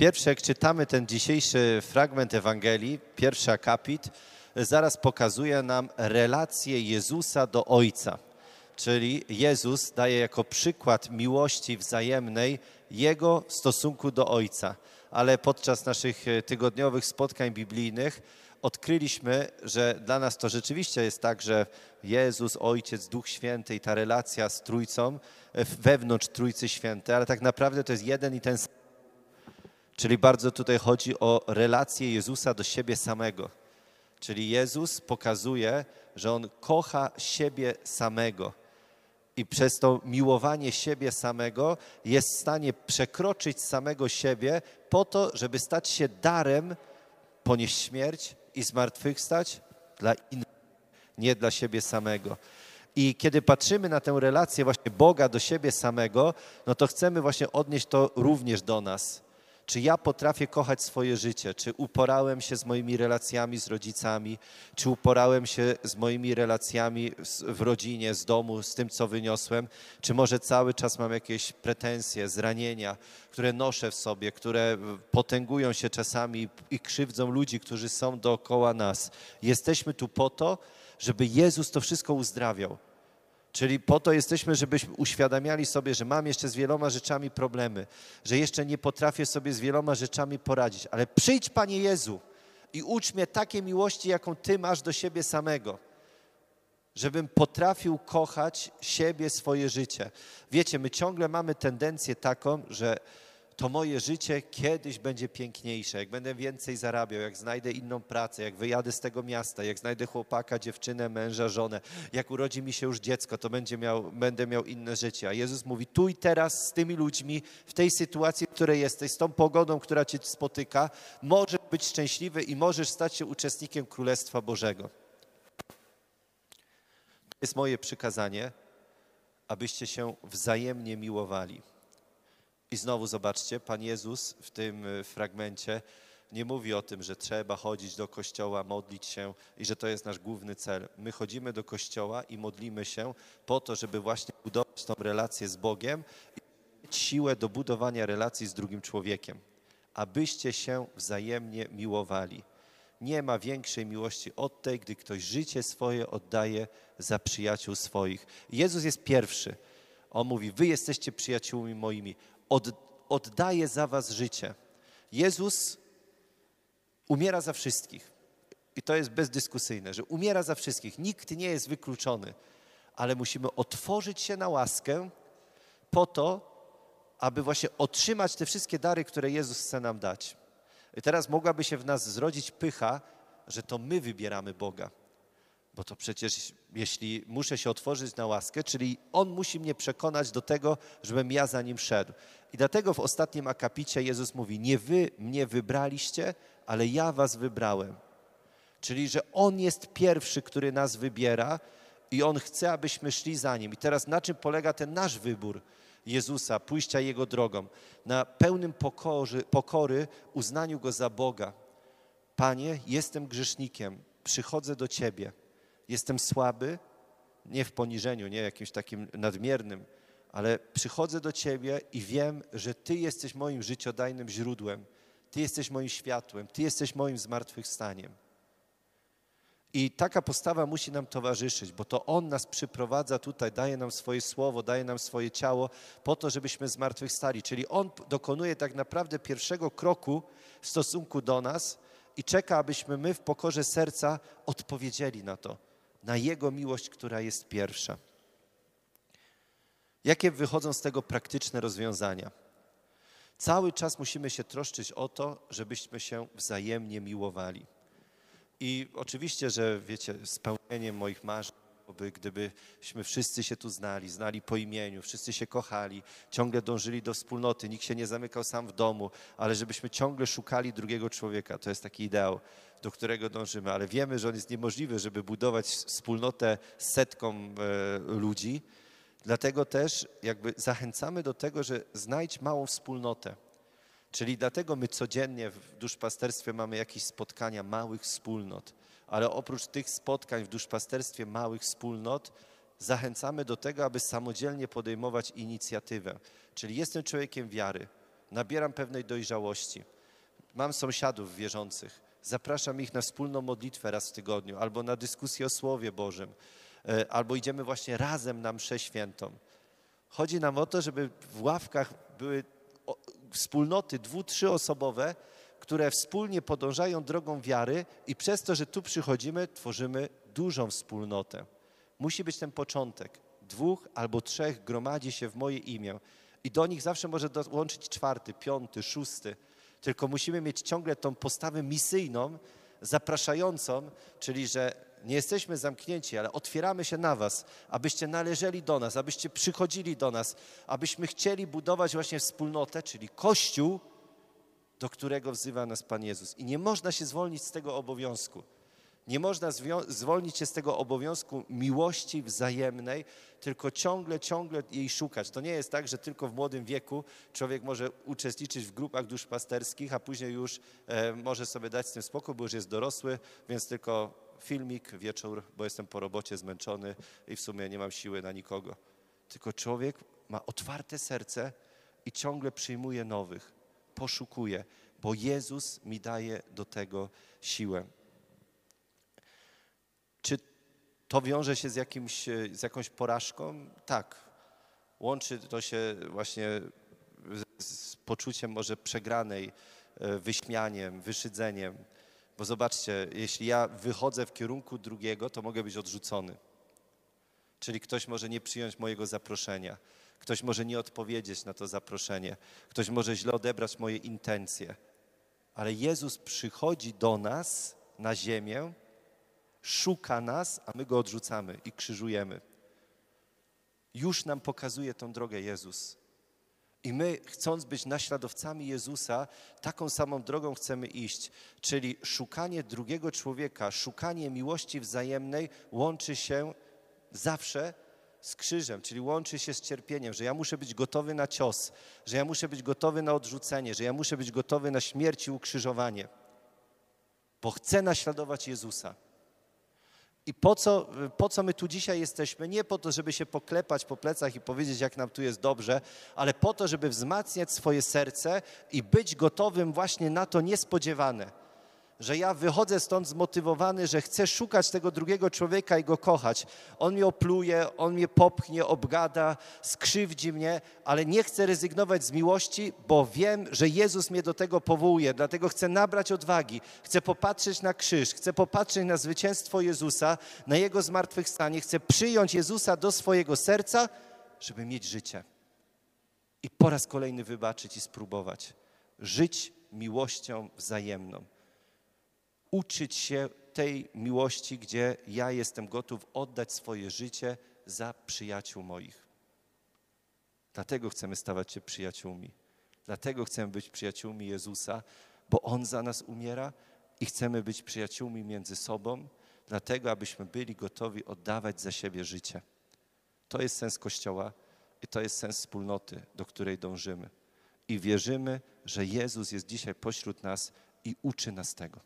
Pierwsze, jak czytamy ten dzisiejszy fragment Ewangelii, pierwszy akapit, zaraz pokazuje nam relację Jezusa do Ojca. Czyli Jezus daje jako przykład miłości wzajemnej Jego stosunku do Ojca. Ale podczas naszych e, tygodniowych spotkań biblijnych odkryliśmy, że dla nas to rzeczywiście jest tak, że Jezus, Ojciec, Duch Święty i ta relacja z Trójcą e, wewnątrz Trójcy Świętej, ale tak naprawdę to jest jeden i ten sam. Czyli bardzo tutaj chodzi o relację Jezusa do siebie samego. Czyli Jezus pokazuje, że On kocha siebie samego i przez to miłowanie siebie samego jest w stanie przekroczyć samego siebie po to, żeby stać się darem, ponieść śmierć i zmartwychwstać dla innych, nie dla siebie samego. I kiedy patrzymy na tę relację właśnie Boga do siebie samego, no to chcemy właśnie odnieść to również do nas. Czy ja potrafię kochać swoje życie? Czy uporałem się z moimi relacjami z rodzicami? Czy uporałem się z moimi relacjami w rodzinie, z domu, z tym, co wyniosłem? Czy może cały czas mam jakieś pretensje, zranienia, które noszę w sobie, które potęgują się czasami i krzywdzą ludzi, którzy są dookoła nas? Jesteśmy tu po to, żeby Jezus to wszystko uzdrawiał Czyli po to jesteśmy, żebyśmy uświadamiali sobie, że mam jeszcze z wieloma rzeczami problemy, że jeszcze nie potrafię sobie z wieloma rzeczami poradzić. Ale przyjdź, Panie Jezu, i ucz mnie takiej miłości, jaką Ty masz do siebie samego, żebym potrafił kochać siebie, swoje życie. Wiecie, my ciągle mamy tendencję taką, że to moje życie kiedyś będzie piękniejsze, jak będę więcej zarabiał, jak znajdę inną pracę, jak wyjadę z tego miasta, jak znajdę chłopaka, dziewczynę, męża, żonę, jak urodzi mi się już dziecko, to będzie miał, będę miał inne życie. A Jezus mówi, tu i teraz z tymi ludźmi, w tej sytuacji, w której jesteś, z tą pogodą, która cię spotyka, możesz być szczęśliwy i możesz stać się uczestnikiem Królestwa Bożego. To jest moje przykazanie, abyście się wzajemnie miłowali. I znowu zobaczcie, Pan Jezus w tym y, fragmencie nie mówi o tym, że trzeba chodzić do kościoła, modlić się i że to jest nasz główny cel. My chodzimy do kościoła i modlimy się po to, żeby właśnie budować tą relację z Bogiem i mieć siłę do budowania relacji z drugim człowiekiem, abyście się wzajemnie miłowali. Nie ma większej miłości od tej, gdy ktoś życie swoje oddaje za przyjaciół swoich. Jezus jest pierwszy. On mówi: Wy jesteście przyjaciółmi moimi od, oddaje za was życie. Jezus umiera za wszystkich. I to jest bezdyskusyjne, że umiera za wszystkich. Nikt nie jest wykluczony, ale musimy otworzyć się na łaskę po to, aby właśnie otrzymać te wszystkie dary, które Jezus chce nam dać. I teraz mogłaby się w nas zrodzić pycha, że to my wybieramy Boga. Bo to przecież, jeśli muszę się otworzyć na łaskę, czyli On musi mnie przekonać do tego, żebym ja za Nim szedł. I dlatego w ostatnim akapicie Jezus mówi, nie wy mnie wybraliście, ale ja was wybrałem. Czyli, że On jest pierwszy, który nas wybiera i On chce, abyśmy szli za Nim. I teraz na czym polega ten nasz wybór Jezusa, pójścia Jego drogą? Na pełnym pokory, pokory uznaniu Go za Boga. Panie, jestem grzesznikiem, przychodzę do Ciebie jestem słaby, nie w poniżeniu, nie jakimś takim nadmiernym, ale przychodzę do Ciebie i wiem, że Ty jesteś moim życiodajnym źródłem, Ty jesteś moim światłem, Ty jesteś moim zmartwychwstaniem. I taka postawa musi nam towarzyszyć, bo to On nas przyprowadza tutaj, daje nam swoje słowo, daje nam swoje ciało po to, żebyśmy zmartwychwstali. Czyli On dokonuje tak naprawdę pierwszego kroku w stosunku do nas i czeka, abyśmy my w pokorze serca odpowiedzieli na to na Jego miłość, która jest pierwsza. Jakie wychodzą z tego praktyczne rozwiązania? Cały czas musimy się troszczyć o to, żebyśmy się wzajemnie miłowali. I oczywiście, że wiecie, spełnieniem moich marzeń by gdybyśmy wszyscy się tu znali, znali po imieniu, wszyscy się kochali, ciągle dążyli do wspólnoty, nikt się nie zamykał sam w domu, ale żebyśmy ciągle szukali drugiego człowieka. To jest taki ideał, do którego dążymy, ale wiemy, że on jest niemożliwy, żeby budować wspólnotę setką e, ludzi. Dlatego też jakby zachęcamy do tego, że znajdź małą wspólnotę. Czyli dlatego my codziennie w duszpasterstwie mamy jakieś spotkania małych wspólnot ale oprócz tych spotkań w duszpasterstwie małych wspólnot, zachęcamy do tego, aby samodzielnie podejmować inicjatywę. Czyli jestem człowiekiem wiary, nabieram pewnej dojrzałości. Mam sąsiadów wierzących, zapraszam ich na wspólną modlitwę raz w tygodniu, albo na dyskusję o Słowie Bożym, e, albo idziemy właśnie razem na mszę świętą. Chodzi nam o to, żeby w ławkach były wspólnoty dwu, trzyosobowe, które wspólnie podążają drogą wiary i przez to, że tu przychodzimy, tworzymy dużą wspólnotę. Musi być ten początek. Dwóch albo trzech gromadzi się w moje imię i do nich zawsze może dołączyć czwarty, piąty, szósty. Tylko musimy mieć ciągle tą postawę misyjną, zapraszającą, czyli że nie jesteśmy zamknięci, ale otwieramy się na Was, abyście należeli do nas, abyście przychodzili do nas, abyśmy chcieli budować właśnie wspólnotę, czyli Kościół, do którego wzywa nas Pan Jezus. I nie można się zwolnić z tego obowiązku. Nie można zwolnić się z tego obowiązku miłości wzajemnej, tylko ciągle, ciągle jej szukać. To nie jest tak, że tylko w młodym wieku człowiek może uczestniczyć w grupach duszpasterskich, a później już e, może sobie dać z tym spokój, bo już jest dorosły, więc tylko filmik, wieczór, bo jestem po robocie zmęczony i w sumie nie mam siły na nikogo. Tylko człowiek ma otwarte serce i ciągle przyjmuje nowych, poszukuje, bo Jezus mi daje do tego siłę. Czy to wiąże się z, jakimś, z jakąś porażką? Tak. Łączy to się właśnie z poczuciem może przegranej, e, wyśmianiem, wyszydzeniem. Bo zobaczcie, jeśli ja wychodzę w kierunku drugiego, to mogę być odrzucony. Czyli ktoś może nie przyjąć mojego zaproszenia, ktoś może nie odpowiedzieć na to zaproszenie, ktoś może źle odebrać moje intencje. Ale Jezus przychodzi do nas na ziemię szuka nas, a my go odrzucamy i krzyżujemy. Już nam pokazuje tą drogę Jezus. I my, chcąc być naśladowcami Jezusa, taką samą drogą chcemy iść. Czyli szukanie drugiego człowieka, szukanie miłości wzajemnej łączy się zawsze z krzyżem, czyli łączy się z cierpieniem, że ja muszę być gotowy na cios, że ja muszę być gotowy na odrzucenie, że ja muszę być gotowy na śmierć i ukrzyżowanie, bo chcę naśladować Jezusa. I po co, po co my tu dzisiaj jesteśmy? Nie po to, żeby się poklepać po plecach i powiedzieć, jak nam tu jest dobrze, ale po to, żeby wzmacniać swoje serce i być gotowym właśnie na to niespodziewane że ja wychodzę stąd zmotywowany, że chcę szukać tego drugiego człowieka i go kochać. On mnie opluje, on mnie popchnie, obgada, skrzywdzi mnie, ale nie chcę rezygnować z miłości, bo wiem, że Jezus mnie do tego powołuje. Dlatego chcę nabrać odwagi, chcę popatrzeć na krzyż, chcę popatrzeć na zwycięstwo Jezusa, na Jego zmartwychwstanie, chcę przyjąć Jezusa do swojego serca, żeby mieć życie. I po raz kolejny wybaczyć i spróbować. Żyć miłością wzajemną uczyć się tej miłości, gdzie ja jestem gotów oddać swoje życie za przyjaciół moich. Dlatego chcemy stawać się przyjaciółmi. Dlatego chcemy być przyjaciółmi Jezusa, bo On za nas umiera i chcemy być przyjaciółmi między sobą, dlatego abyśmy byli gotowi oddawać za siebie życie. To jest sens Kościoła i to jest sens wspólnoty, do której dążymy. I wierzymy, że Jezus jest dzisiaj pośród nas i uczy nas tego.